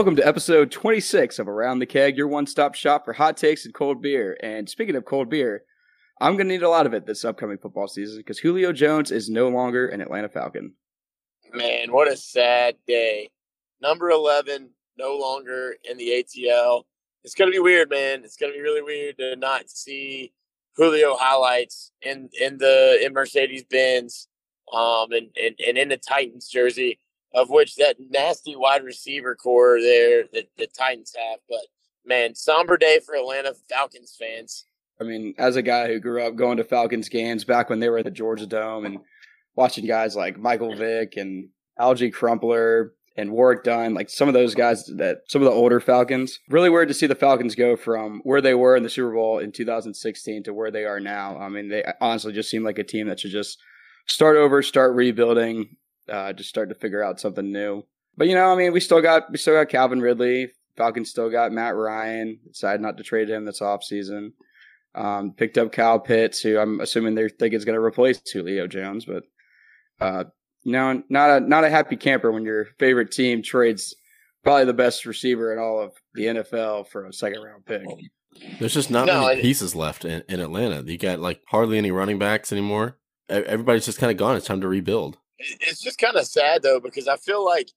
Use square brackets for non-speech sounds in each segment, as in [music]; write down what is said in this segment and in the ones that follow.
Welcome to episode 26 of Around the Keg, your one stop shop for hot takes and cold beer. And speaking of cold beer, I'm going to need a lot of it this upcoming football season because Julio Jones is no longer an Atlanta Falcon. Man, what a sad day. Number 11, no longer in the ATL. It's going to be weird, man. It's going to be really weird to not see Julio highlights in, in the in Mercedes Benz um, and, and, and in the Titans jersey of which that nasty wide receiver corps there that the Titans have. But man, somber day for Atlanta Falcons fans. I mean, as a guy who grew up going to Falcons games back when they were at the Georgia Dome and watching guys like Michael Vick and Alge Crumpler and Warrick Dunn, like some of those guys that some of the older Falcons, really weird to see the Falcons go from where they were in the Super Bowl in 2016 to where they are now. I mean, they honestly just seem like a team that should just start over, start rebuilding, uh, just start to figure out something new. But you know, I mean, we still got we still got Calvin Ridley. Falcons still got Matt Ryan. Decided not to trade him this offseason. Um, picked up Kyle Pitts, who I'm assuming they think is going to replace Julio Jones, but uh, you know, not a not a happy camper when your favorite team trades probably the best receiver in all of the NFL for a second round pick. There's just not no, many pieces left in, in Atlanta. You got like hardly any running backs anymore. Everybody's just kind of gone. It's time to rebuild. It's just kind of sad though because I feel like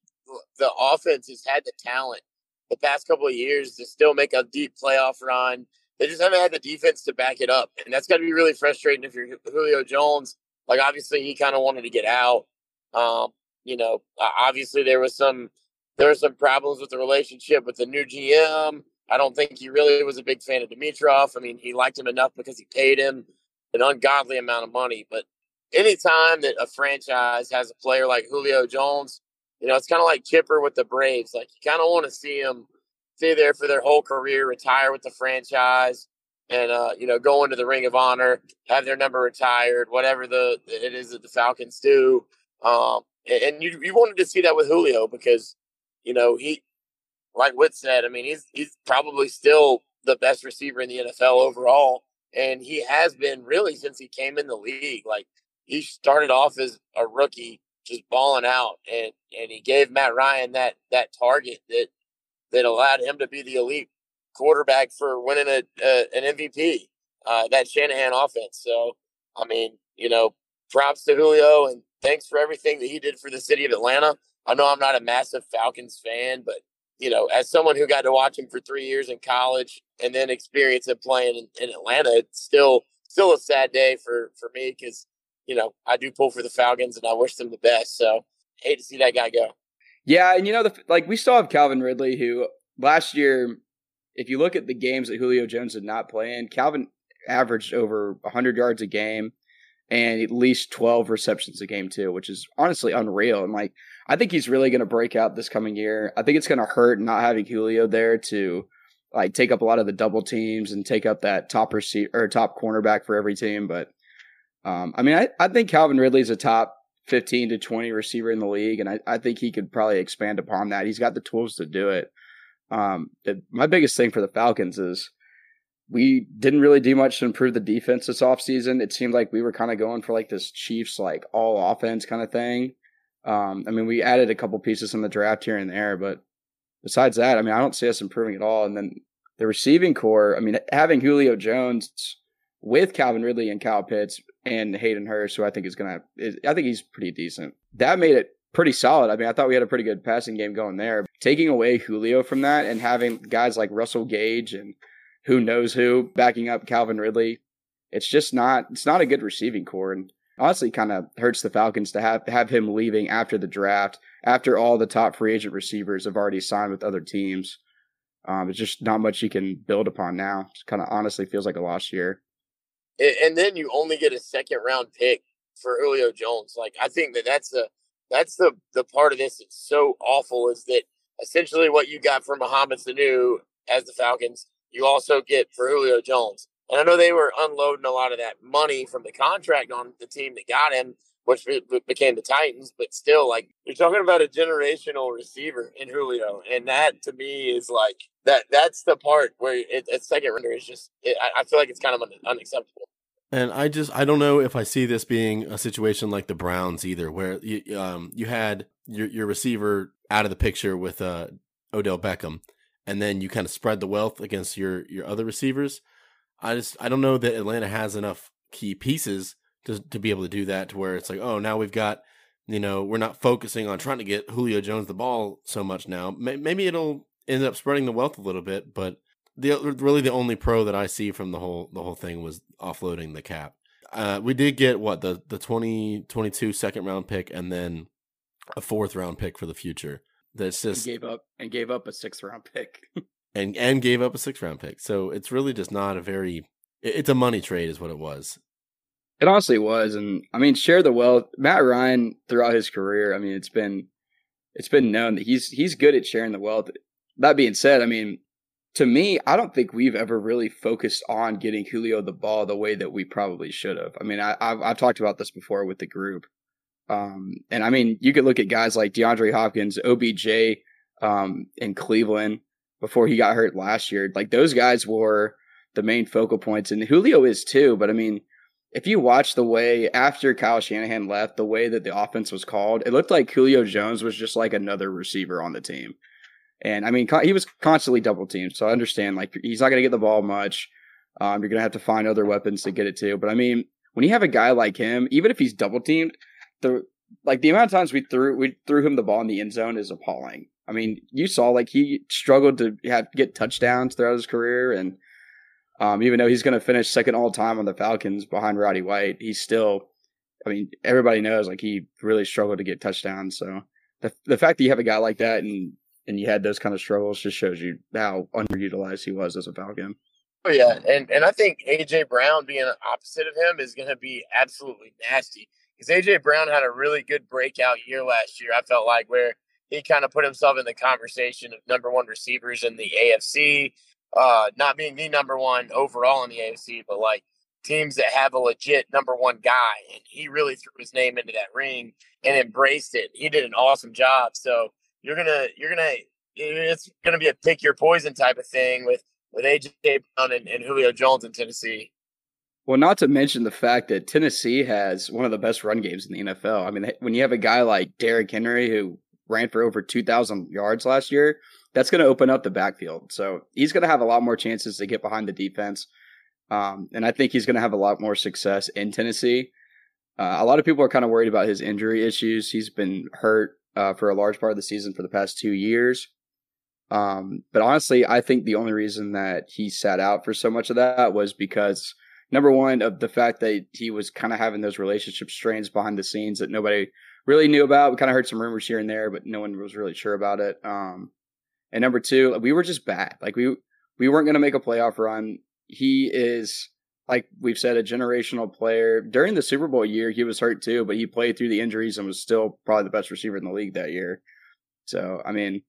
the offense has had the talent the past couple of years to still make a deep playoff run. They just haven't had the defense to back it up, and that's got to be really frustrating if you're Julio Jones. Like obviously he kind of wanted to get out. Um, you know, obviously there was some there were some problems with the relationship with the new GM. I don't think he really was a big fan of Dimitroff. I mean, he liked him enough because he paid him an ungodly amount of money, but anytime that a franchise has a player like Julio Jones, you know, it's kind of like Chipper with the Braves. Like you kind of want to see him stay there for their whole career, retire with the franchise, and uh, you know, go into the Ring of Honor, have their number retired, whatever the it is that the Falcons do. Um, and you you wanted to see that with Julio because you know he, like Whit said, I mean he's he's probably still the best receiver in the NFL overall, and he has been really since he came in the league. Like he started off as a rookie, just balling out, and and he gave Matt Ryan that that target that that allowed him to be the elite quarterback for winning a, a an MVP. Uh, that Shanahan offense. So, I mean, you know, props to Julio and thanks for everything that he did for the city of Atlanta. I know I'm not a massive Falcons fan, but you know, as someone who got to watch him for three years in college and then experience him playing in, in Atlanta, it's still still a sad day for for me because you know, I do pull for the Falcons and I wish them the best. So hate to see that guy go. Yeah, and you know, the, like we still have Calvin Ridley, who last year, if you look at the games that Julio Jones did not play in, Calvin averaged over 100 yards a game and at least 12 receptions a game too, which is honestly unreal. And like, I think he's really going to break out this coming year. I think it's going to hurt not having Julio there to like take up a lot of the double teams and take up that top receiver or top cornerback for every team. But um, I mean, I, I think Calvin Ridley's a top 15 to 20 receiver in the league, and I, I think he could probably expand upon that. He's got the tools to do it. Um, my biggest thing for the Falcons is we didn't really do much to improve the defense this offseason. It seemed like we were kind of going for like this Chiefs like all offense kind of thing. Um, I mean, we added a couple pieces in the draft here and there, but besides that, I mean, I don't see us improving at all. And then the receiving corps, I mean, having Julio Jones with Calvin Ridley and Kyle Pitts and Hayden Hurst, who I think is going to, I think he's pretty decent. That made it pretty solid. I mean, I thought we had a pretty good passing game going there. Taking away Julio from that and having guys like Russell Gage and who knows who backing up Calvin Ridley, it's just not, it's not a good receiving corps. And honestly, kind of hurts the Falcons to have, have him leaving after the draft, after all the top free agent receivers have already signed with other teams. Um, it's just not much you can build upon now. It kind of honestly feels like a lost year and then you only get a second round pick for Julio Jones. Like I think that that's the that's the the part of this that's so awful is that essentially what you got for Mohamed Sanu as the Falcons, you also get for Julio Jones. And I know they were unloading a lot of that money from the contract on the team that got him, which became the Titans. But still, like you're talking about a generational receiver in Julio, and that to me is like that. That's the part where it, it's second render is just. I feel like it's kind of un, unacceptable. And I just I don't know if I see this being a situation like the Browns either, where you um you had your your receiver out of the picture with uh Odell Beckham, and then you kind of spread the wealth against your your other receivers. I just I don't know that Atlanta has enough key pieces to to be able to do that to where it's like, oh, now we've got you know, we're not focusing on trying to get Julio Jones the ball so much now. Maybe it'll end up spreading the wealth a little bit, but the really the only pro that I see from the whole the whole thing was offloading the cap. Uh, we did get what the the 2022 second round pick and then a fourth round pick for the future. That's just and gave up and gave up a sixth round pick. [laughs] and and gave up a sixth round pick. So it's really just not a very it's a money trade is what it was. It honestly was, and I mean, share the wealth. Matt Ryan throughout his career, I mean, it's been it's been known that he's he's good at sharing the wealth. That being said, I mean, to me, I don't think we've ever really focused on getting Julio the ball the way that we probably should have. I mean, I, have I've talked about this before with the group, um, and I mean, you could look at guys like DeAndre Hopkins, OBJ, um, in Cleveland before he got hurt last year. Like those guys were the main focal points, and Julio is too. But I mean, if you watch the way after Kyle Shanahan left, the way that the offense was called, it looked like Julio Jones was just like another receiver on the team. And I mean, he was constantly double teamed. So I understand, like, he's not going to get the ball much. Um, you're going to have to find other weapons to get it to. But I mean, when you have a guy like him, even if he's double teamed, the like the amount of times we threw we threw him the ball in the end zone is appalling. I mean, you saw like he struggled to have get touchdowns throughout his career, and um, even though he's going to finish second all time on the Falcons behind Roddy White, he's still. I mean, everybody knows like he really struggled to get touchdowns. So the the fact that you have a guy like that and and you had those kind of struggles just shows you how underutilized he was as a Falcon. Oh yeah, and and I think AJ Brown being opposite of him is going to be absolutely nasty because AJ Brown had a really good breakout year last year. I felt like where he kind of put himself in the conversation of number one receivers in the AFC uh, not being the number one overall in the AFC, but like teams that have a legit number one guy. And he really threw his name into that ring and embraced it. He did an awesome job. So you're gonna you're gonna it's gonna be a pick your poison type of thing with with AJ Brown and, and Julio Jones in Tennessee. Well, not to mention the fact that Tennessee has one of the best run games in the NFL. I mean, when you have a guy like Derrick Henry who ran for over 2,000 yards last year, that's going to open up the backfield. So he's going to have a lot more chances to get behind the defense. Um, and I think he's going to have a lot more success in Tennessee. Uh, a lot of people are kind of worried about his injury issues. He's been hurt uh, for a large part of the season for the past two years. Um, but honestly, I think the only reason that he sat out for so much of that was because number one of the fact that he was kind of having those relationship strains behind the scenes that nobody really knew about. We kind of heard some rumors here and there, but no one was really sure about it. Um, and number two, we were just bad. Like we we weren't going to make a playoff run. He is like we've said a generational player. During the Super Bowl year, he was hurt too, but he played through the injuries and was still probably the best receiver in the league that year. So, I mean,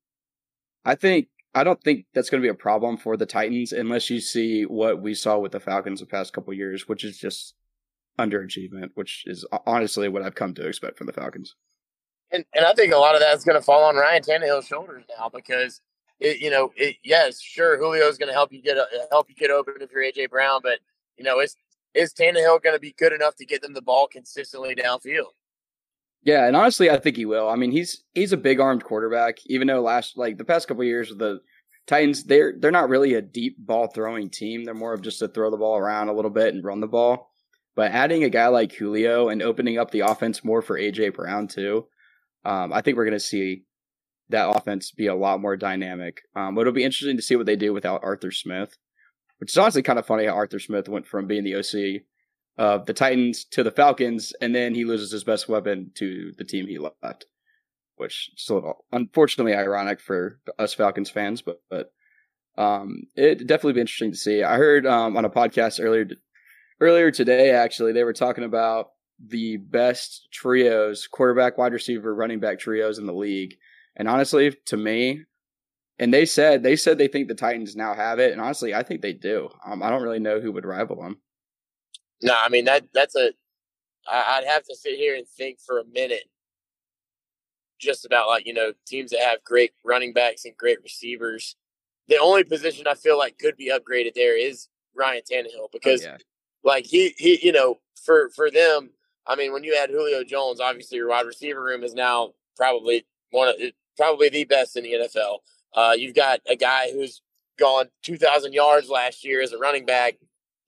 I think I don't think that's going to be a problem for the Titans unless you see what we saw with the Falcons the past couple years, which is just underachievement, which is honestly what I've come to expect from the Falcons. And and I think a lot of that's going to fall on Ryan Tannehill's shoulders now because it, you know, it, yes, sure, Julio's going to help you get uh, help you get open if you're AJ Brown, but you know, is is Tannehill going to be good enough to get them the ball consistently downfield? Yeah, and honestly, I think he will. I mean, he's he's a big armed quarterback. Even though last like the past couple years, with the Titans they're they're not really a deep ball throwing team. They're more of just to throw the ball around a little bit and run the ball. But adding a guy like Julio and opening up the offense more for AJ Brown too, um, I think we're going to see that offense be a lot more dynamic. Um, it'll be interesting to see what they do without Arthur Smith, which is honestly kind of funny how Arthur Smith went from being the OC of the Titans to the Falcons, and then he loses his best weapon to the team he left, which is a little unfortunately ironic for us Falcons fans, but but um, it definitely be interesting to see. I heard um, on a podcast earlier earlier today actually they were talking about the best trios, quarterback, wide receiver, running back trios in the league and honestly, to me, and they said they said they think the Titans now have it, and honestly, I think they do. Um, I don't really know who would rival them. No, I mean that that's a. I'd have to sit here and think for a minute, just about like you know teams that have great running backs and great receivers. The only position I feel like could be upgraded there is Ryan Tannehill oh, because, oh, yeah. like he he you know for for them, I mean when you add Julio Jones, obviously your wide receiver room is now probably one of probably the best in the NFL. Uh, you've got a guy who's gone 2,000 yards last year as a running back,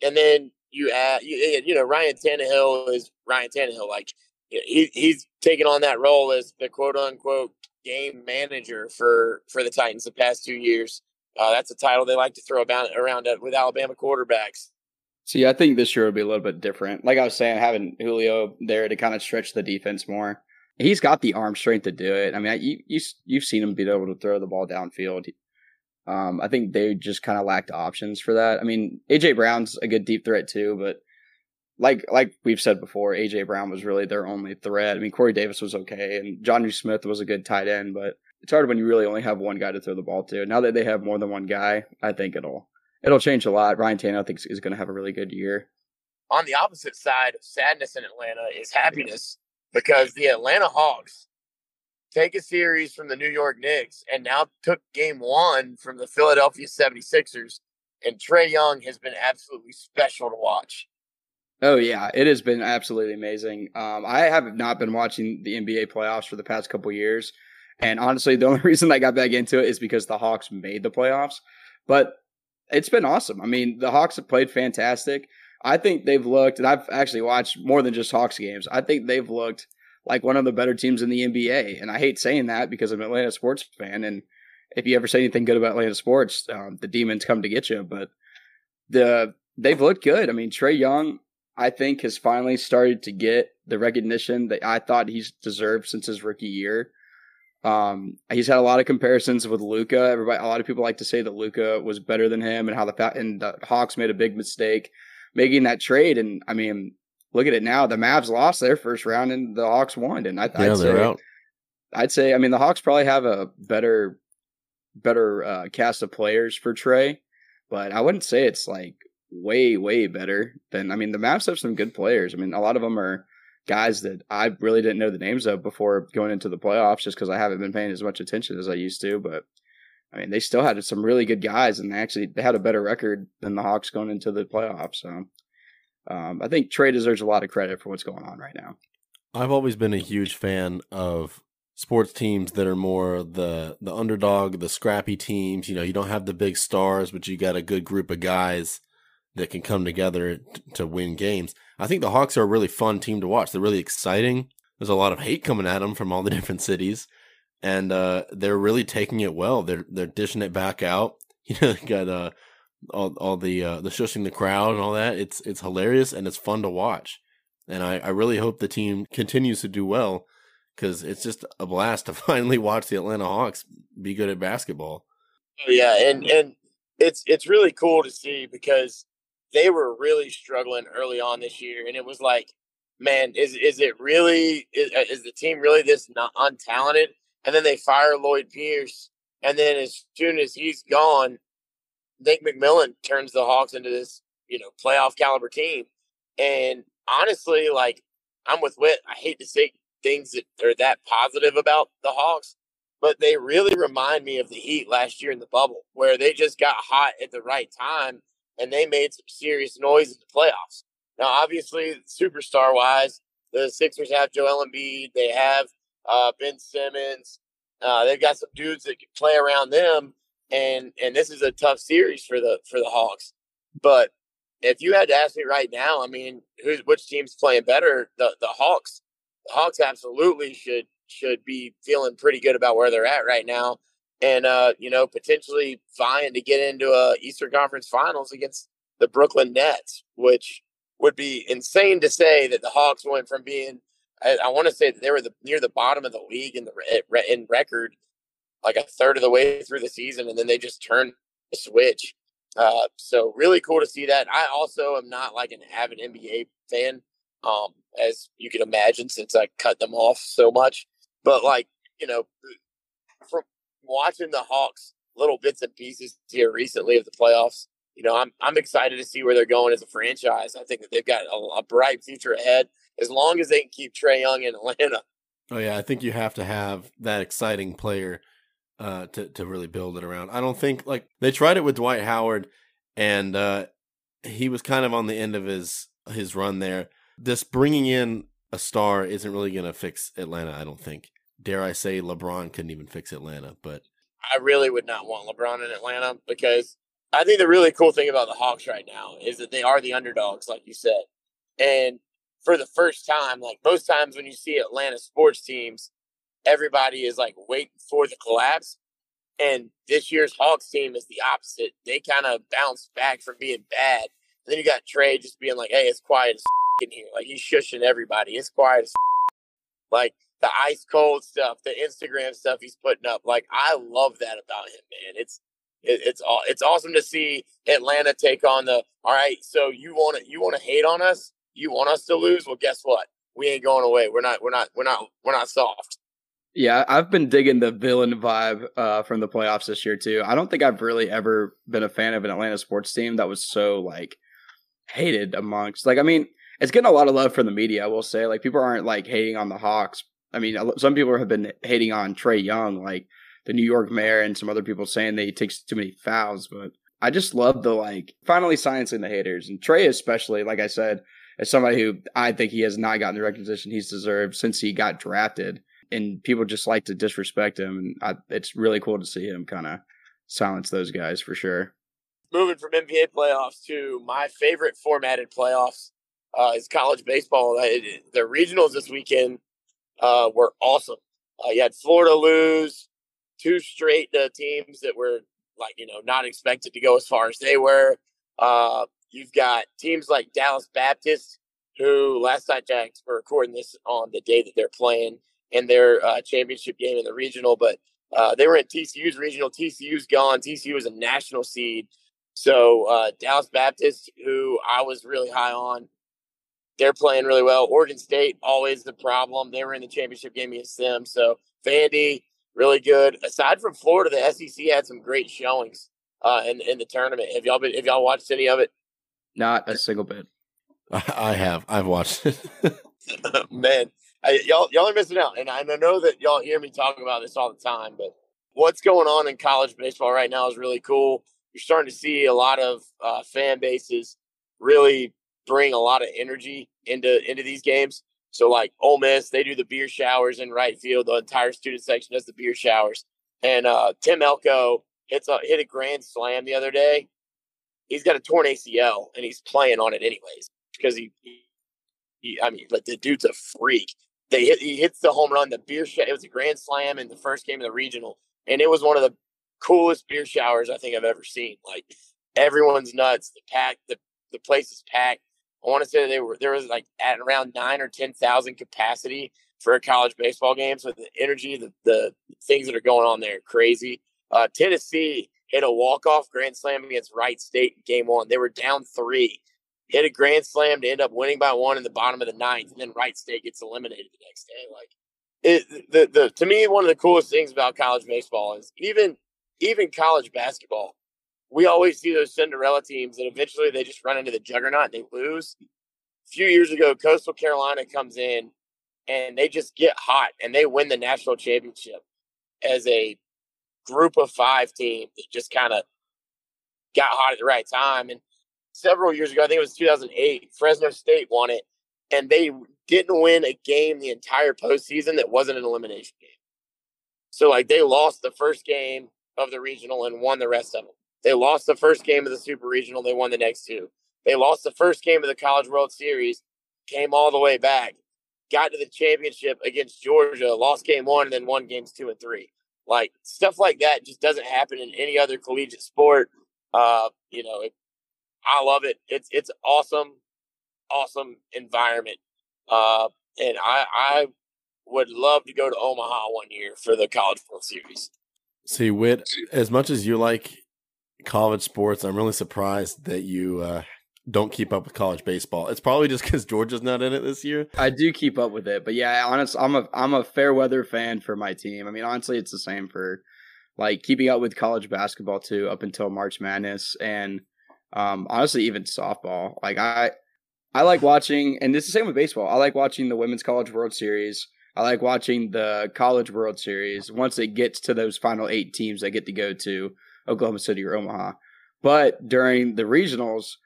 and then you add, you, you know, Ryan Tannehill is Ryan Tannehill. Like he, he's taken on that role as the quote unquote game manager for for the Titans the past two years. Uh, that's a title they like to throw about around with Alabama quarterbacks. See, I think this year will be a little bit different. Like I was saying, having Julio there to kind of stretch the defense more. He's got the arm strength to do it. I mean, you, you you've seen him be able to throw the ball downfield. Um, I think they just kind of lacked options for that. I mean, AJ Brown's a good deep threat too, but like like we've said before, AJ Brown was really their only threat. I mean, Corey Davis was okay, and Jonnu Smith was a good tight end, but it's hard when you really only have one guy to throw the ball to. Now that they have more than one guy, I think it'll it'll change a lot. Ryan Tannehill I think is going to have a really good year. On the opposite side of sadness in Atlanta is happiness because the Atlanta Hawks take a series from the New York Knicks and now took game one from the Philadelphia 76ers. And Trae Young has been absolutely special to watch. Oh yeah, it has been absolutely amazing. Um, I have not been watching the NBA playoffs for the past couple years, and honestly, the only [laughs] reason I got back into it is because the Hawks made the playoffs. But it's been awesome. I mean, the Hawks have played fantastic. I think they've looked, and I've actually watched more than just Hawks games. I think they've looked like one of the better teams in the NBA. And I hate saying that because I'm an Atlanta sports fan. And if you ever say anything good about Atlanta sports, um, the demons come to get you. But the they've looked good. I mean, Trae Young, I think, has finally started to get the recognition that I thought he's deserved since his rookie year. Um, he's had a lot of comparisons with Luka. Everybody, a lot of people like to say that Luka was better than him, and how the and the Hawks made a big mistake making that trade. And I mean, look at it now. The Mavs lost their first round, and the Hawks won. And I, yeah, I'd say, out. I'd say, I mean, the Hawks probably have a better, better uh, cast of players for Trae, but I wouldn't say it's like way, way better than. I mean, the Mavs have some good players. I mean, a lot of them are guys that I really didn't know the names of before going into the playoffs, just because I haven't been paying as much attention as I used to. But I mean, they still had some really good guys, and they actually they had a better record than the Hawks going into the playoffs. So um, I think Trae deserves a lot of credit for what's going on right now. I've always been a huge fan of sports teams that are more the the underdog, the scrappy teams. You know, you don't have the big stars, but you got a good group of guys that can come together t- to win games. I think the Hawks are a really fun team to watch. They're really exciting. There's a lot of hate coming at them from all the [laughs] different cities, and uh, they're really taking it well. They're they're dishing it back out. [laughs] You know, got uh, all all the uh, the shushing the crowd and all that. It's it's hilarious and it's fun to watch. And I, I really hope the team continues to do well because it's just a blast to [laughs] finally watch the Atlanta Hawks be good at basketball. Oh, yeah, and and it's it's really cool to see because they were really struggling early on this year, and it was like, man, is is it really is, uh, is the team really this not untalented? And then they fire Lloyd Pierce, and then as soon as he's gone, Nate McMillan turns the Hawks into this, you know, playoff caliber team. And honestly, like I'm with Whit. I hate to say things that are that positive about the Hawks, but they really remind me of the Heat last year in the bubble, where they just got hot at the right time and they made some serious noise in the playoffs. Now, obviously, superstar wise, the Sixers have Joel Embiid. They have uh, Ben Simmons. Uh, they've got some dudes that can play around them and and this is a tough series for the for the Hawks. But if you had to ask me right now, I mean, who's which team's playing better? The the Hawks. The Hawks absolutely should should be feeling pretty good about where they're at right now, and uh, you know potentially vying to get into a Eastern Conference Finals against the Brooklyn Nets, which would be insane to say that the Hawks went from being I, I want to say that they were the near the bottom of the league in the in record like a third of the way through the season, and then they just turned the switch. Uh, so really cool to see that. I also am not like an avid NBA fan, um, as you can imagine, since I cut them off so much. But like you know, from watching the Hawks little bits and pieces here recently of the playoffs, you know, I'm I'm excited to see where they're going as a franchise. I think that they've got a, a bright future ahead as long as they can keep Trae Young in Atlanta. Oh yeah, I think you have to have that exciting player uh, to to really build it around. I don't think like they tried it with Dwight Howard, and uh, he was kind of on the end of his his run there. This bringing in a star isn't really going to fix Atlanta. I don't think. Dare I say, LeBron couldn't even fix Atlanta, but I really would not want LeBron in Atlanta because I think the really cool thing about the Hawks right now is that they are the underdogs, like you said. And for the first time, like most times when you see Atlanta sports teams, everybody is like waiting for the collapse. And this year's Hawks team is the opposite. They kind of bounced back from being bad. And then you got Trae just being like, hey, it's quiet as [laughs] in here. Like he's shushing everybody. It's quiet as [laughs] like the ice cold stuff, the Instagram stuff he's putting up. Like I love that about him, man. It's it, it's all it's awesome to see Atlanta take on the. All right, so you want to you want to hate on us? You want us to lose? Well, guess what? We ain't going away. We're not. We're not. We're not. We're not soft. Yeah, I've been digging the villain vibe uh, from the playoffs this year too. I don't think I've really ever been a fan of an Atlanta sports team that was so like hated amongst. Like, I mean, it's getting a lot of love from the media. I will say, like, people aren't like hating on the Hawks. I mean, some people have been hating on Trae Young, like the New York mayor and some other people saying that he takes too many fouls. But I just love the like finally silencing the haters and Trae especially. Like I said, as somebody who I think he has not gotten the recognition he's deserved since he got drafted, and people just like to disrespect him, and I, it's really cool to see him kind of silence those guys for sure. Moving from NBA playoffs to my favorite formatted playoffs uh, is college baseball. The regionals this weekend uh, were awesome. Uh, you had Florida lose two straight teams that were like you know not expected to go as far as they were. Uh, you've got teams like Dallas Baptist, who last I checked, we're recording this on the day that they're playing in their uh, championship game in the regional, but uh, they were in TCU's regional. TCU's gone. TCU was a national seed. So uh, Dallas Baptist, who I was really high on, they're playing really well. Oregon State, always the problem. They were in the championship game against them. So Vandy, really good. Aside from Florida, the SEC had some great showings uh, in in the tournament. Have y'all been? Have y'all watched any of it? Not a single bit. I have. I've watched it. [laughs] [laughs] Man, I, y'all y'all are missing out, and I know that y'all hear me talk about this all the time. But what's going on in college baseball right now is really cool. You're starting to see a lot of uh, fan bases really bring a lot of energy into into these games. So like Ole Miss, they do the beer showers in right field. The entire student section does the beer showers. And uh, Tim Elko hits a hit a grand slam the other day. He's got a torn ACL and he's playing on it anyways because he, he, I mean, like the dude's a freak. They hit, he hits the home run. The beer it was a grand slam in the first game of the regional, and it was one of the coolest beer showers I think I've ever seen. Like everyone's nuts. The pack, the the place is packed. I want to say they were there was like at around nine or ten thousand capacity for a college baseball game. So the energy, the the things that are going on there, crazy. Uh, Tennessee hit a walk off grand slam against Wright State in game one. They were down three, hit a grand slam to end up winning by one in the bottom of the ninth, and then Wright State gets eliminated the next day. Like it, the the to me, one of the coolest things about college baseball is even even college basketball we always see those Cinderella teams that eventually they just run into the juggernaut and they lose. A few years ago, Coastal Carolina comes in and they just get hot and they win the national championship as a group of five team that just kind of got hot at the right time. And several years ago, I think it was 2008, Fresno State won it and they didn't win a game the entire postseason that wasn't an elimination game. So, like, they lost the first game of the regional and won the rest of them. They lost the first game of the Super Regional. They won the next two. They lost the first game of the College World Series, came all the way back, got to the championship against Georgia, lost game one, and then won games two and three. Like stuff like that just doesn't happen in any other collegiate sport. Uh, you know, it, I love it. It's it's awesome, awesome environment. Uh, and I I would love to go to Omaha one year for the College World Series. See, Whit, as much as you like college sports. I'm really surprised that you uh, don't keep up with college baseball. It's probably just because Georgia's not in it this year. I do keep up with it, but yeah, honestly, I'm a I'm a fair weather fan for my team. I mean, honestly, it's the same for like keeping up with college basketball too, up until March Madness, and um, honestly, even softball. Like I, I like watching, and it's the same with baseball. I like watching the Women's College World Series. I like watching the College World Series. Once it gets to those final eight teams, I get to go to. Oklahoma City or Omaha. But during the regionals,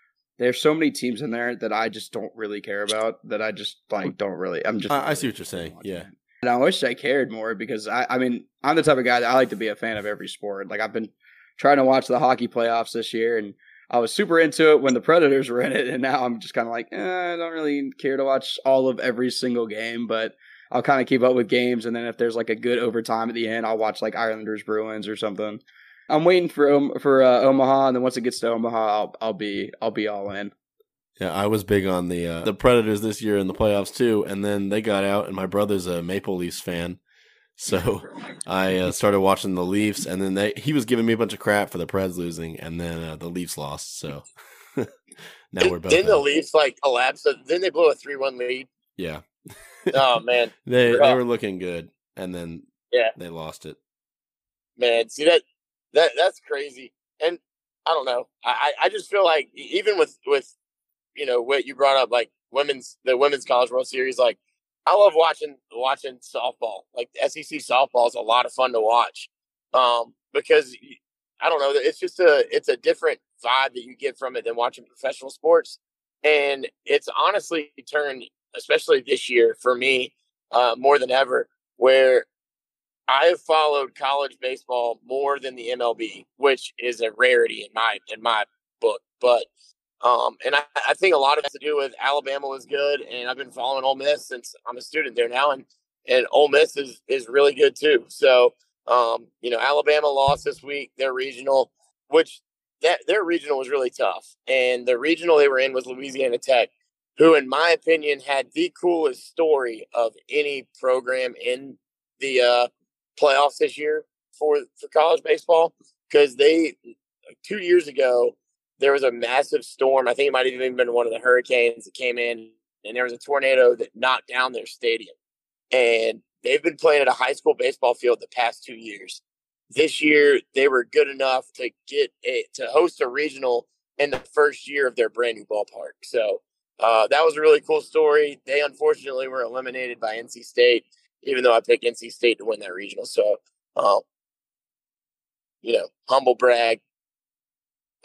there's so many teams in there that I just don't really care about. That I just like don't really. I'm just. I, I see what you're saying. Yeah. And I wish I cared more because I, I mean, I'm the type of guy that I like to be a fan of every sport. Like I've been trying to watch the hockey playoffs this year, and I was super into it when the Predators [laughs] were in it, and now I'm just kind of like, eh, I don't really care to watch all of every single game, but I'll kind of keep up with games, and then if there's like a good overtime at the end, I'll watch like Islanders Bruins or something. I'm waiting for for uh, Omaha, and then once it gets to Omaha, I'll I'll be I'll be all in. Yeah, I was big on the uh, the Predators this year in the playoffs too, and then they got out, and my brother's a Maple Leafs fan, so [laughs] I uh, started watching the Leafs, and then they he was giving me a bunch of crap for the Preds losing, and then uh, the Leafs lost. So [laughs] now we're both. Didn't the Leafs like collapse? Then they blew a three one lead. Yeah. oh [laughs] man, they they were looking good, and then yeah, they lost it. Man, see that that that's crazy, and I don't know. I I just feel like even with with you know what you brought up, like women's the women's college world series, like I love watching watching softball. Like SEC softball is a lot of fun to watch um, because I don't know. It's just a it's a different vibe that you get from it than watching professional sports, and it's honestly turned, especially this year for me, uh, more than ever, where I have followed college baseball more than the MLB, which is a rarity in my in my book. But um, and I, I, think a lot of it has to do with Alabama was good, and I've been following Ole Miss since I'm a student there now, and and Ole Miss is is really good too. So um, you know, Alabama lost this week, their regional, which that their regional was really tough, and the regional they were in was Louisiana Tech, who, in my opinion, had the coolest story of any program in the uh, playoffs this year for for college baseball because they two years ago there was a massive storm. I think it might have even been one of the hurricanes that came in, and there was a tornado that knocked down their stadium. And they've been playing at a high school baseball field the past two years. This year, they were good enough to get a, to host a regional in the first year of their brand new ballpark. So uh, that was a really cool story. They unfortunately were eliminated by NC State, even though I picked NC State to win that regional. So, uh, you know, humble brag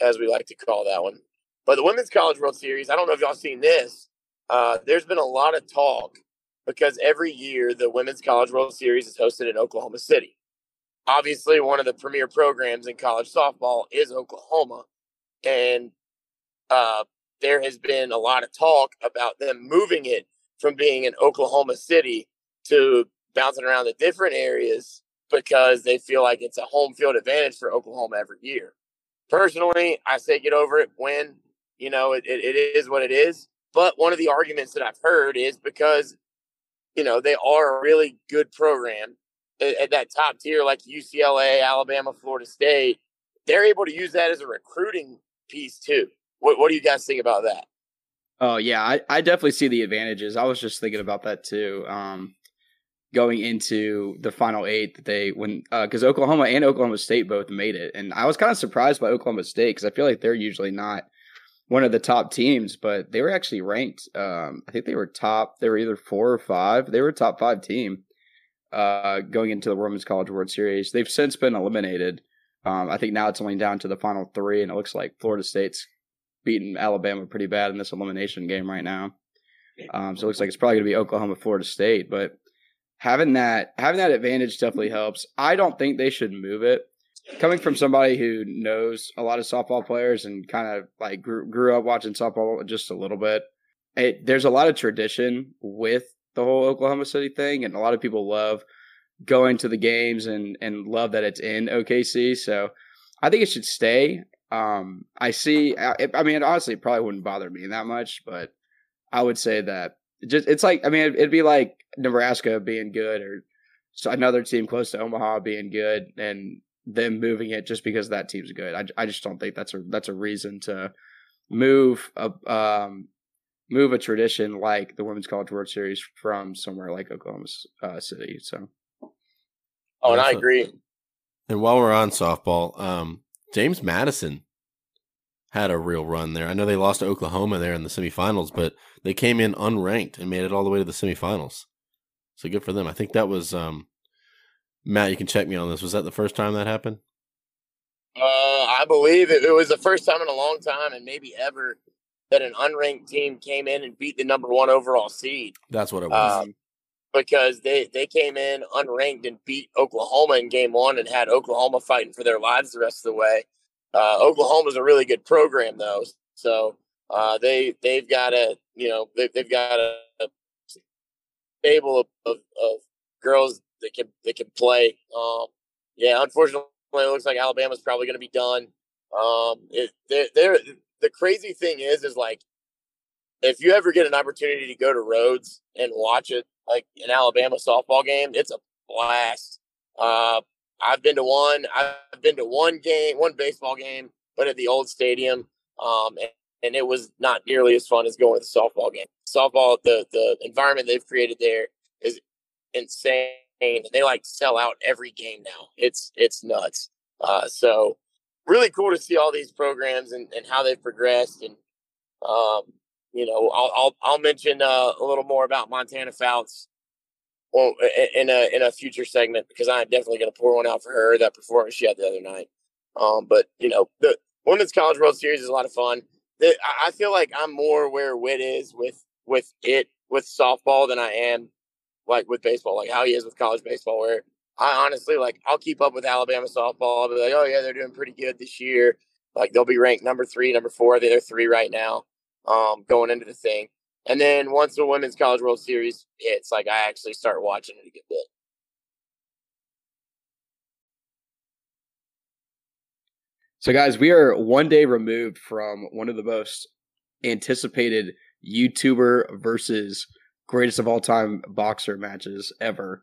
as we like to call that one. But the Women's College World Series, I don't know if y'all seen this. Uh, there's been a lot of talk because every year the Women's College World Series is hosted in Oklahoma City. Obviously, one of the premier programs in college softball is Oklahoma. And uh, there has been a lot of talk about them moving it from being in Oklahoma City to bouncing around the different areas because they feel like it's a home field advantage for Oklahoma every year. Personally, I say get over it when, you know, it, it, it is what it is. But one of the arguments that I've heard is because, you know, they are a really good program at, at that top tier, like UCLA, Alabama, Florida State. They're able to use that as a recruiting piece too. What, what do you guys think about that? Oh yeah, I, I definitely see the advantages. I was just thinking about that too. Um, going into the final eight that they when because uh, Oklahoma and Oklahoma State both made it, and I was kind of surprised by Oklahoma State because I feel like they're usually not one of the top teams, but they were actually ranked. Um, I think they were top. They were either four or five. They were a top five team uh, going into the Women's College World Series. They've since been eliminated. Um, I think now it's only down to the final three, and it looks like Florida State's beating Alabama pretty bad in this elimination game right now. Um, so it looks like it's probably going to be Oklahoma, Florida State, but having that having that advantage definitely helps. I don't think they should move it. Coming from somebody who knows a lot of softball players and kind of like grew, grew up watching softball just a little bit, it, there's a lot of tradition with the whole Oklahoma City thing, and a lot of people love going to the games and and love that it's in OKC. So I think it should stay. Um, I see. I, I mean, honestly, it probably wouldn't bother me that much, but I would say that just it's like I mean it'd be like Nebraska being good or another team close to Omaha being good and them moving it just because that team's good. I, I just don't think that's a that's a reason to move a um move a tradition like the Women's College World Series from somewhere like Oklahoma uh, City. So, oh, and I agree. And while we're on softball, um, James Madison had a real run there. I know they lost to Oklahoma there in the semifinals, but they came in unranked and made it all the way to the semifinals. So good for them. I think that was um, Matt. You can check me on this. Was that the first time that happened? Uh, I believe it, it was the first time in a long time, and maybe ever, that an unranked team came in and beat the number one overall seed. That's what it was. Um, because they they came in unranked and beat Oklahoma in game one and had Oklahoma fighting for their lives the rest of the way. Uh, Oklahoma's a really good program though, so uh, they they've got a you know they, they've got a, a stable of, of, of, girls that can that can play. Um, yeah, unfortunately, it looks like Alabama's probably going to be done. Um, it, they're, they're the crazy thing is is like if you ever get an opportunity to go to Rhoads and watch it like an Alabama softball game, it's a blast. Uh, I've been to one. I've been to one game, one baseball game, but at the old stadium. Um, and, and, it was not nearly as fun as going to the softball game. Softball, the the environment they've created there is insane. They like sell out every game now. It's it's nuts. Uh, so really cool to see all these programs and, and how they've progressed. And um, you know, I'll I'll, I'll mention uh, a little more about Montana Fouts well, in a in a future segment because I'm definitely going to pour one out for her that performance she had the other night. Um, but you know, the Women's College World Series is a lot of fun. The, I feel like I'm more where Whit is with with it with softball than I am like with baseball, like how he is with college baseball. Where I honestly like I'll keep up with Alabama softball. I'll be like, oh yeah, they're doing pretty good this year. Like they'll be ranked number three, number four. They're three right now, um, going into the thing. And then once the Women's College World Series hits, like I actually start watching it a good bit. So, guys, we are one day removed from one of the most anticipated YouTuber versus greatest of all time boxer matches ever.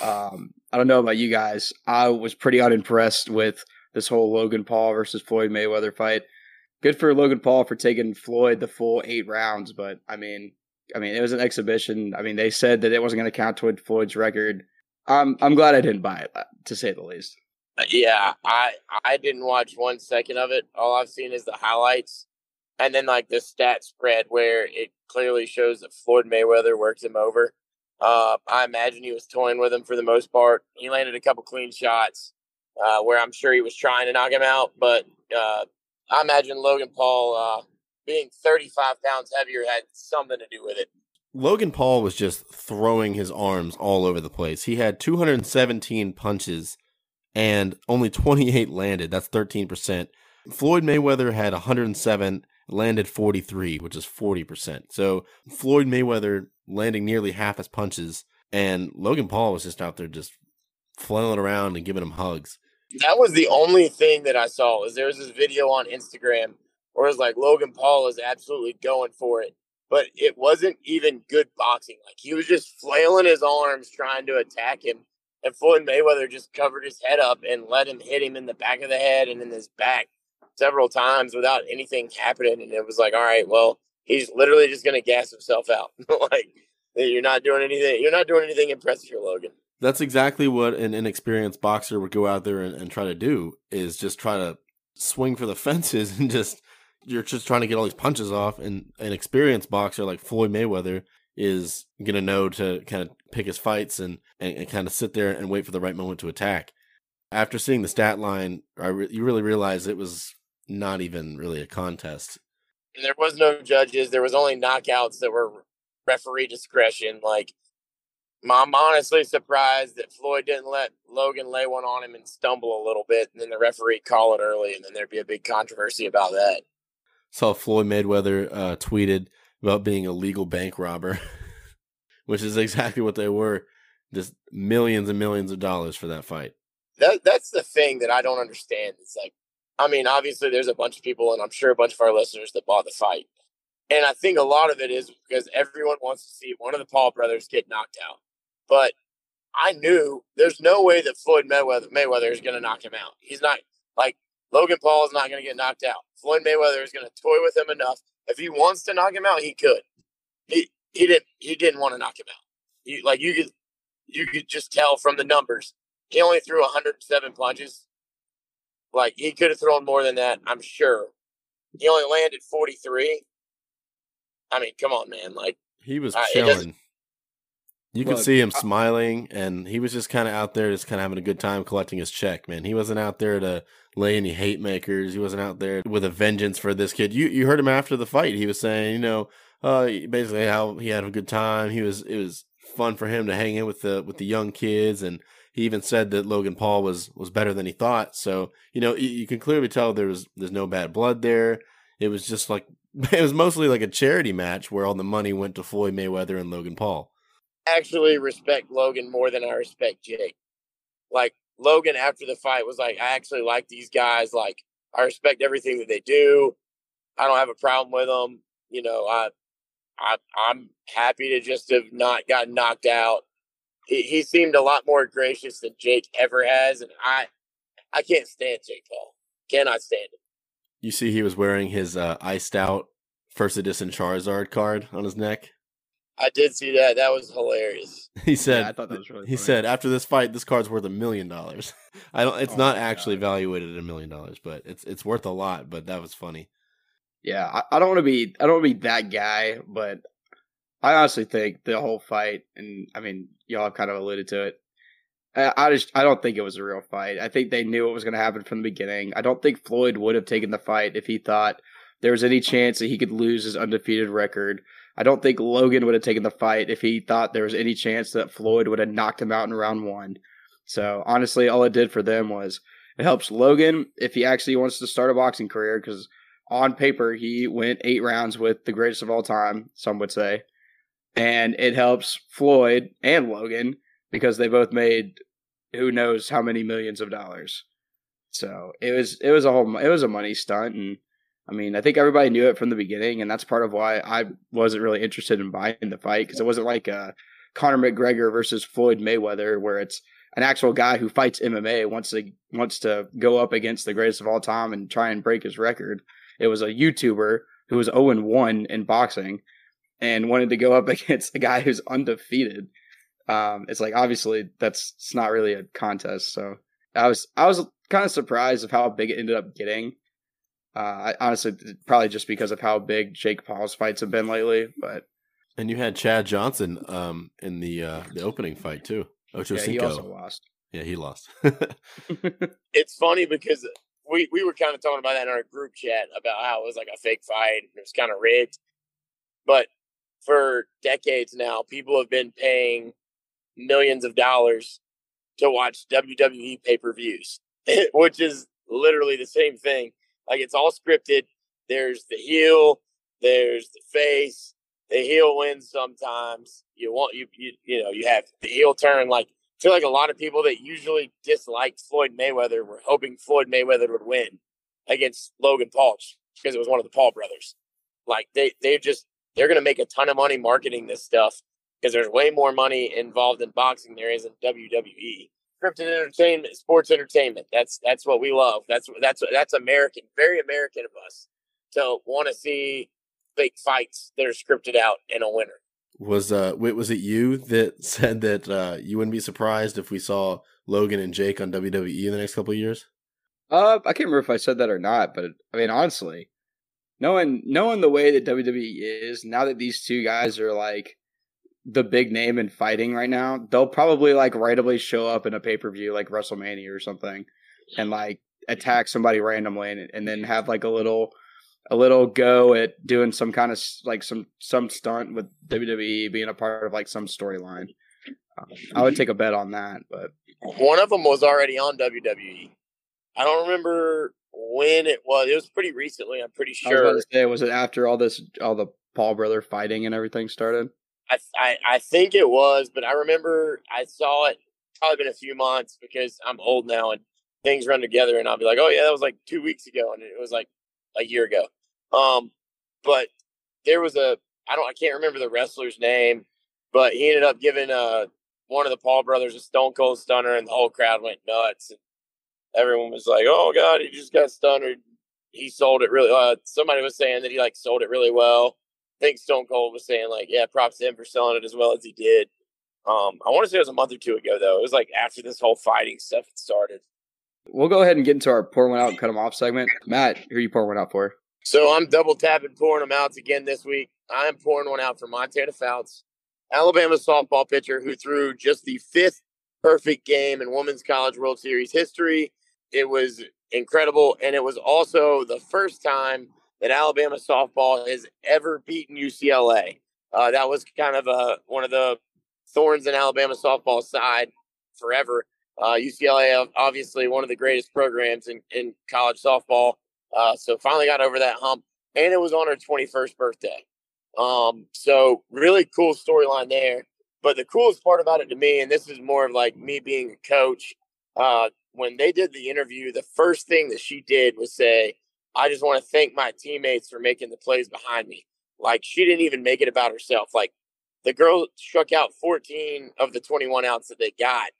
Um, I don't know about you guys. I was pretty unimpressed with this whole Logan Paul versus Floyd Mayweather fight good for Logan Paul for taking Floyd the full eight rounds, but I mean, I mean, it was an exhibition. I mean, they said that it wasn't going to count toward Floyd's record. I'm I'm glad I didn't buy it, uh, to say the least. Uh, yeah, I I didn't watch one second of it. All I've seen is the highlights, and then like the stat spread where it clearly shows that Floyd Mayweather worked him over. Uh, I imagine he was toying with him for the most part. He landed a couple clean shots uh, where I'm sure he was trying to knock him out, but uh, I imagine Logan Paul uh, being 35 pounds heavier had something to do with it. Logan Paul was just throwing his arms all over the place. He had 217 punches and only 28 landed. That's 13%. Floyd Mayweather had 107, landed 43, which is 40%. So Floyd Mayweather landing nearly half his punches, and Logan Paul was just out there just flailing around and giving him hugs. That was the only thing that I saw. Was there was this video on Instagram where it was like Logan Paul is absolutely going for it, but it wasn't even good boxing. Like he was just flailing his arms trying to attack him, and Floyd Mayweather just covered his head up and let him hit him in the back of the head and in his back several times without anything happening. And it was like, all right, well, he's literally just gonna gas himself out. [laughs] like you're not doing anything. You're not doing anything impressive here, Logan. That's exactly what an inexperienced boxer would go out there and, and try to do is just try to swing for the [laughs] fences and just you're just trying to get all these punches off and an experienced boxer like Floyd Mayweather is gonna know to kind of pick his fights and, and, and kind of sit there and wait for the right moment to attack. After seeing the stat line, I re- you really realize it was not even really a contest. There was no judges. There was only knockouts that were referee discretion. Like I'm honestly surprised that Floyd didn't let Logan lay one on him and stumble a little bit, and then the referee call it early, and then there'd be a big controversy about that. Saw Floyd Mayweather uh, tweeted about being a legal bank robber, [laughs] which is exactly what they were. Just millions and millions of dollars for that fight. That that's the thing that I don't understand. It's like, I mean, obviously there's a bunch of people, and I'm sure a bunch of our listeners that bought the fight, and I think a lot of it is because everyone wants to see one of the Paul brothers get knocked out. But I knew there's no way that Floyd Mayweather, Mayweather is going to knock him out. He's not like Logan Paul is not going to get knocked out. Floyd Mayweather is going to toy with him enough. If he wants to knock him out, he could. He he didn't he didn't want to knock him out. He, like you could you could just tell from the numbers. He only threw 107 punches. Like he could have thrown more than that, I'm sure. He only landed 43. I mean, come on, man. Like he was chilling. You could see him smiling, and he was just kind of out there, just kind of having a good time collecting his check. Man, he wasn't out there to lay any haymakers. He wasn't out there with a vengeance for this kid. You you heard him after the fight. He was saying, you know, uh, basically how he had a good time. He was it was fun for him to hang in with the with the young kids, and he even said that Logan Paul was was better than he thought. So you know you, you can clearly tell there was there's no bad blood there. It was just like [laughs] it was mostly like a charity match where all the money went to Floyd Mayweather and Logan Paul. Actually, respect Logan more than I respect Jake. Like Logan after the fight was like, I actually like these guys. Like I respect everything that they do. I don't have a problem with them. You know, I, I I'm happy to just have not gotten knocked out. He, he seemed a lot more gracious than Jake ever has, and I I can't stand Jake Paul. Cannot stand him. You see, he was wearing his uh, iced out first edition Charizard card on his neck. I did see that. That was hilarious. [laughs] He said, Yeah, I thought that was really he funny. said after this fight, this card's worth a million dollars. [laughs] I don't. It's Oh not actually God. valuated at a million dollars, but it's it's worth a lot. But that was funny. Yeah, I, I don't want to be I don't want to be that guy, but I honestly think the whole fight, and I mean, y'all have kind of alluded to it. I, I just I don't think it was a real fight. I think they knew what was going to happen from the beginning. I don't think Floyd would have taken the fight if he thought there was any chance that he could lose his undefeated record. I don't think Logan would have taken the fight if he thought there was any chance that Floyd would have knocked him out in round one. So honestly, all it did for them was it helps Logan if he actually wants to start a boxing career because on paper he went eight rounds with the greatest of all time, some would say, and it helps Floyd and Logan because they both made who knows how many millions of dollars. So it was it was a whole it was a money stunt and I mean, I think everybody knew it from the beginning, and that's part of why I wasn't really interested in buying the fight because it wasn't like uh, Conor McGregor versus Floyd Mayweather, where it's an actual guy who fights MMA wants to wants to go up against the greatest of all time and try and break his record. It was a YouTuber who was 0 1 in boxing and wanted to go up [laughs] against a guy who's undefeated. Um, it's like obviously that's it's not really a contest. So I was I was kind of surprised of how big it ended up getting. Uh, I honestly probably just because of how big Jake Paul's fights have been lately, but And you had Chad Johnson um in the uh the opening fight too. Ocho yeah, he Cinco. also lost. yeah, he lost. [laughs] [laughs] It's funny because we, we were kind of talking about that in our group chat about how it was like a fake fight and it was kind of rigged. But for decades now, people have been paying millions of dollars to watch WWE pay per views, [laughs] which is literally the same thing. Like it's all scripted. There's the heel, there's the face. The heel wins sometimes. You want you you you know you have the heel turn. Like I feel like a lot of people that usually disliked Floyd Mayweather were hoping Floyd Mayweather would win against Logan Paul because it was one of the Paul brothers. Like they they just they're gonna make a ton of money marketing this stuff because there's way more money involved in boxing there is in WWE. Scripted entertainment, sports entertainment. That's that's what we love. That's that's that's American, very American of us to want to see fake fights that are scripted out and a winner. was uh wait, was it you that [laughs] said that uh you wouldn't be surprised if we saw Logan and Jake on WWE in the next couple of years? Uh, I can't remember if I said that or not, but I mean, honestly, knowing knowing the way that WWE is now that these two guys are like the big name in fighting right now, they'll probably like away show up in a pay per view like WrestleMania or something, and like attack somebody randomly, and, and then have like a little a little go at doing some kind of like some some stunt with WWE being a part of like some storyline. Um, I would take a bet on that, but One of them was already on WWE. I don't remember when it was. It was pretty recently. I'm pretty I was about sure. to say, was it after all this, all the Paul brother fighting and everything started? I, I I think it was, but I remember I saw it. Probably been a few months because I'm old now and things run together. And I'll be like, oh yeah, that was like two weeks ago, and it was like a year ago. Um, but there was a I don't I can't remember the wrestler's name, but he ended up giving uh one of the Paul brothers a Stone Cold Stunner, and the whole crowd went nuts. And everyone was like, "Oh God, he just got stunnered." He sold it really. Uh, somebody was saying that he like sold it really well. I think Stone Cold was saying like, "Yeah, props to him for selling it as well as he did." Um, I want to say it was a month or two ago though. It was like after this whole fighting stuff started. We'll go ahead and get into our pour one out and cut them off segment. Matt, who are you pour one out for? So I'm double tapping, pouring them out again this week. I am pouring one out for Montana Fouts, Alabama softball pitcher who threw just the fifth perfect game in Women's College World Series history. It was incredible, and it was also the first time that Alabama softball has ever beaten UCLA. Uh, that was kind of a, one of the thorns in Alabama softball side forever. Uh, UCLA, obviously one of the greatest programs in, in college softball. Uh, so finally got over that hump, and it was on her 21st birthday. Um, so really cool storyline there. But the coolest part about it to me, and this is more of like me being a coach, uh, when they did the interview, the first thing that she did was say, I just want to thank my teammates for making the plays behind me. Like she didn't even make it about herself. Like the girl struck out 14 of the 21 outs that they got.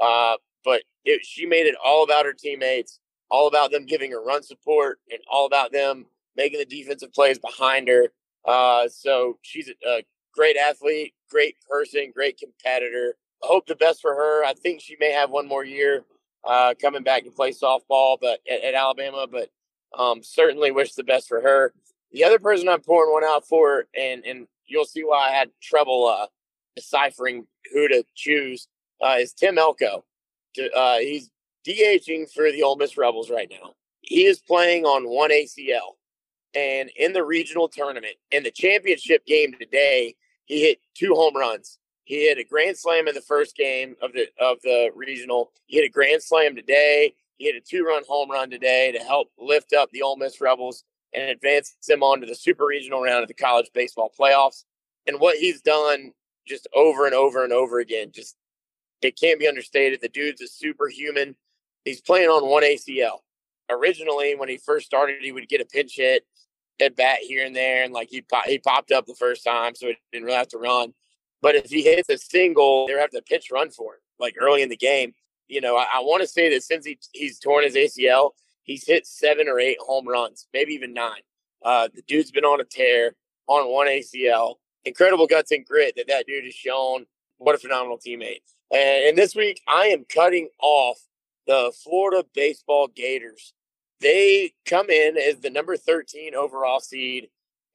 Uh, but it, she made it all about her teammates, all about them giving her run support, and all about them making the defensive plays behind her. Uh, so she's a, a great athlete, great person, great competitor. I hope the best for her. I think she may have one more year uh, coming back to play softball, but at, at Alabama. But um, certainly wish the best for her. The other person I'm pouring one out for, and and you'll see why I had trouble uh, deciphering who to choose, uh, is Tim Elko. Uh, he's DHing for the Ole Miss Rebels right now. He is playing on one ACL, and in the regional tournament, in the championship game today, he hit two home runs. He hit a grand slam in the first game of the of the regional. He hit a grand slam today. He hit a two run home run today to help lift up the Ole Miss Rebels and advance them on to the super regional round of the college baseball playoffs. And what he's done just over and over and over again, just it can't be understated. The dude's a superhuman. He's playing on one ACL. Originally, when he first started, he would get a pinch hit at bat here and there, and like he he popped up the first time, so he didn't really have to run. But if he hits a single, they have to pitch run for him, like early in the game. You know, I, I want to say that since he, he's torn his ACL, he's hit seven or eight home runs, maybe even nine. Uh, the dude's been on a tear on one ACL. Incredible guts and grit that that dude has shown. What a phenomenal teammate. And, and this week, I am cutting off the Florida Baseball Gators. They come in as the number 13 overall seed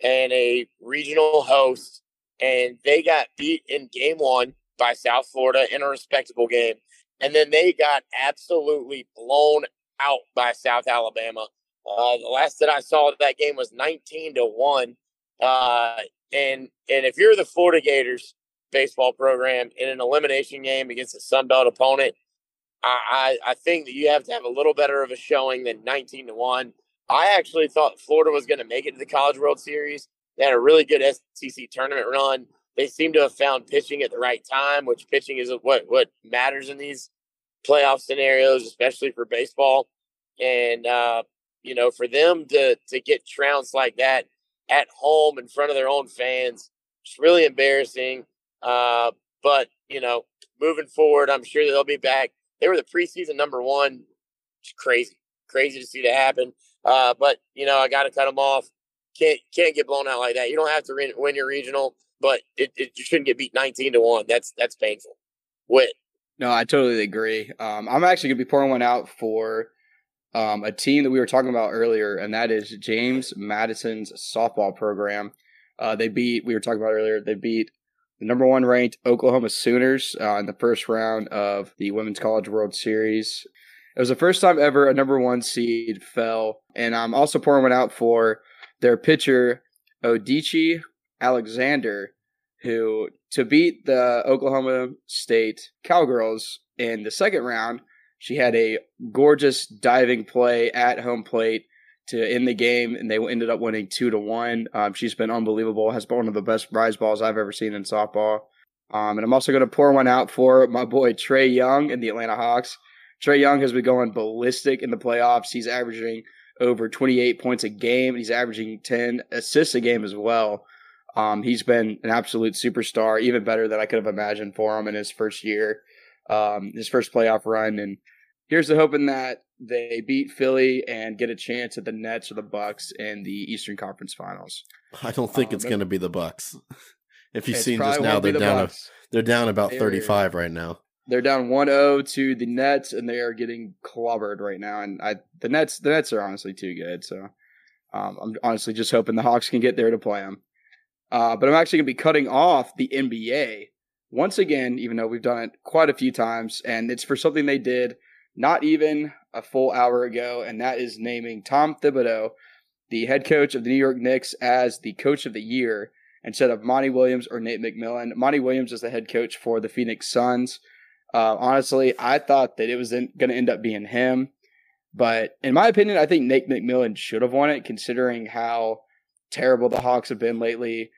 and a regional host and they got beat in game one by South Florida in a respectable game. And then they got absolutely blown out by South Alabama. Uh, the last that I saw that game was 19 to 1. Uh, and and if you're the Florida Gators baseball program in an elimination game against a Sun Belt opponent, I, I, I think that you have to have a little better of a showing than 19 to 1. I actually thought Florida was going to make it to the College World Series. They had a really good SEC tournament run. They seem to have found pitching at the right time, which pitching is what what matters in these playoff scenarios, especially for baseball. And uh, you know, for them to to get trounced like that at home in front of their own fans, it's really embarrassing. Uh, but you know, moving forward, I'm sure they'll be back. They were the preseason number one. It's crazy, crazy to see that happen. Uh, but you know, I got to cut them off can't can't get blown out like that. You don't have to win your regional, but it, it you shouldn't get beat nineteen to one. That's that's painful. Whit. No, I totally agree. Um, I'm actually gonna be pouring one out for um, a team that we were talking about earlier, and that is James Madison's softball program. Uh, they beat we were talking about earlier. They beat the number one ranked Oklahoma Sooners uh, in the first round of the Women's College World Series. It was the first time ever a number one seed fell, and I'm also pouring one out for their pitcher Odicci Alexander, who to beat the Oklahoma State Cowgirls in the second round, she had a gorgeous diving play at home plate to end the game, and they ended up winning two to one. Um, she's been unbelievable. Has been one of the best prize balls I've ever seen in softball. Um, and I'm also going to pour one out for my boy Trae Young and the Atlanta Hawks. Trae Young has been going ballistic in the playoffs. He's averaging over 28 points a game. He's averaging 10 assists a game as well. Um, he's been an absolute superstar, even better than I could have imagined for him in his first year, um, his first playoff run. And here's the hoping that they beat Philly and get a chance at the Nets or the Bucks in the Eastern Conference Finals. I don't think um, it's going to be the Bucks. [laughs] if you've seen just now, they're the down. A, they're down about they're, 35 right now. They're down 1-0 to the Nets, and they are getting clobbered right now. And I, the Nets, the Nets are honestly too good. So um, I'm honestly just hoping the Hawks can get there to play them. Uh, but I'm actually going to be cutting off the NBA once again, even though we've done it quite a few times, and it's for something they did not even a full hour ago, and that is naming Tom Thibodeau, the head coach of the New York Knicks, as the coach of the year. instead of Monty Williams or Nate McMillan. Monty Williams is the head coach for the Phoenix Suns. Uh, honestly, I thought that it was going to end up being him. But in my opinion, I think Nate McMillan should have won it considering how terrible the Hawks have been lately.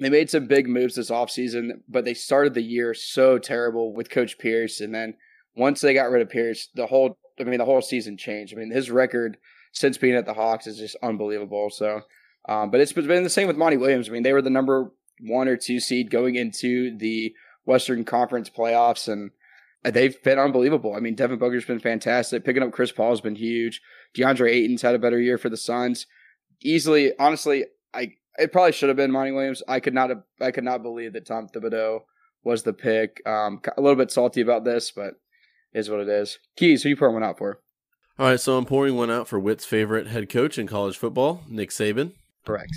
They made some big moves this offseason, but they started the year so terrible with Coach Pierce. And then once they got rid of Pierce, the whole I mean the whole season changed. I mean his record since being at the Hawks is just unbelievable. So um, but it's been the same with Monty Williams. I mean, they were the number one or two seed going into the Western Conference playoffs, and they've been unbelievable. I mean, Devin Booker's been fantastic. Picking up Chris Paul has been huge. DeAndre Ayton's had a better year for the Suns. Easily, honestly, I it probably should have been Monty Williams. I could not have, I could not believe that Tom Thibodeau was the pick. Um, a little bit salty about this, but is what it is. Keys, who you pouring one out for? All right, so I'm pouring one out for Whit's favorite head coach in college football, Nick Saban. Correct.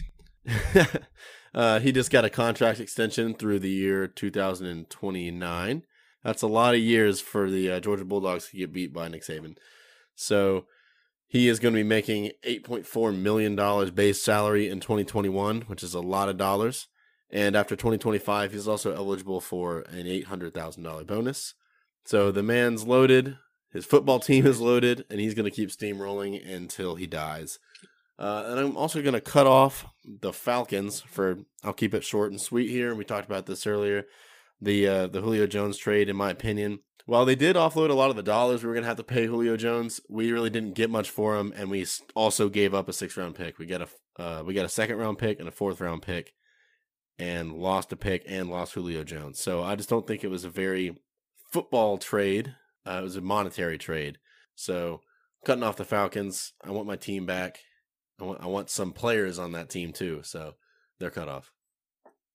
[laughs] uh, he just got a contract extension through the year 2029. That's a lot of years for the uh, Georgia Bulldogs to get beat by Nick Saban. So he is going to be making $8.4 million base salary in 2021, which is a lot of dollars. And after 2025, he's also eligible for an $800,000 bonus. So the man's loaded, his football team is loaded, and he's going to keep steamrolling until he dies. Uh, and I'm also going to cut off the Falcons for. I'll keep it short and sweet here. We talked about this earlier. The uh, the Julio Jones trade, in my opinion, while they did offload a lot of the dollars we were going to have to pay Julio Jones, we really didn't get much for him, and we also gave up a six round pick. We got a uh, we got a second round pick and a fourth round pick, and lost a pick and lost Julio Jones. So I just don't think it was a very football trade. Uh, it was a monetary trade. So cutting off the Falcons, I want my team back I want I want some players on that team too, so they're cut off.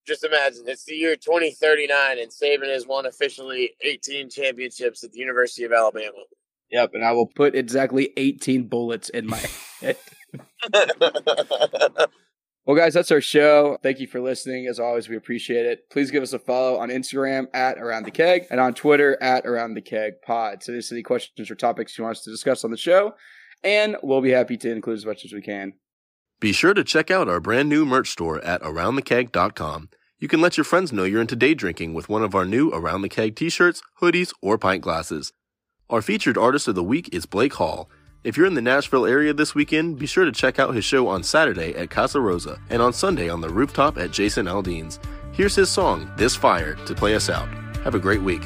Just imagine it's the year 2039 and Saban has won officially 18 championships at the University of Alabama. Yep, and I will put exactly 18 bullets in my [laughs] head. well, guys, that's our show. Thank you for listening. As always, we appreciate it. Please give us a follow on Instagram at Around the Keg and on Twitter at Around the Keg Pod. So, if any questions or topics you want us to discuss on the show, and we'll be happy to include as much as we can. Be sure to check out our brand new merch store at aroundthekeg.com. You can let your friends know you're into day drinking with one of our new Around the Keg t-shirts, hoodies, or pint glasses. Our featured artist of the week is Blake Hall. If you're in the Nashville area this weekend, be sure to check out his show on Saturday at Casa Rosa and on Sunday on the rooftop at Jason Aldean's. Here's his song, This Fire, to play us out. Have a great week.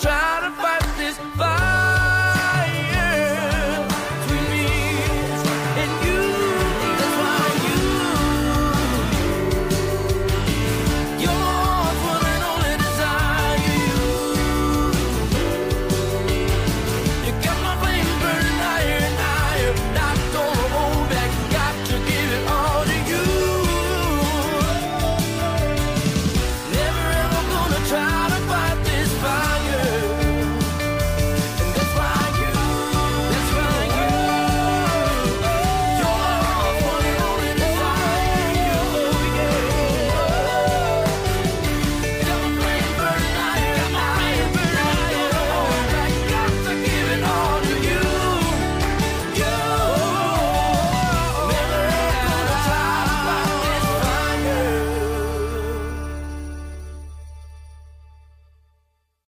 Try to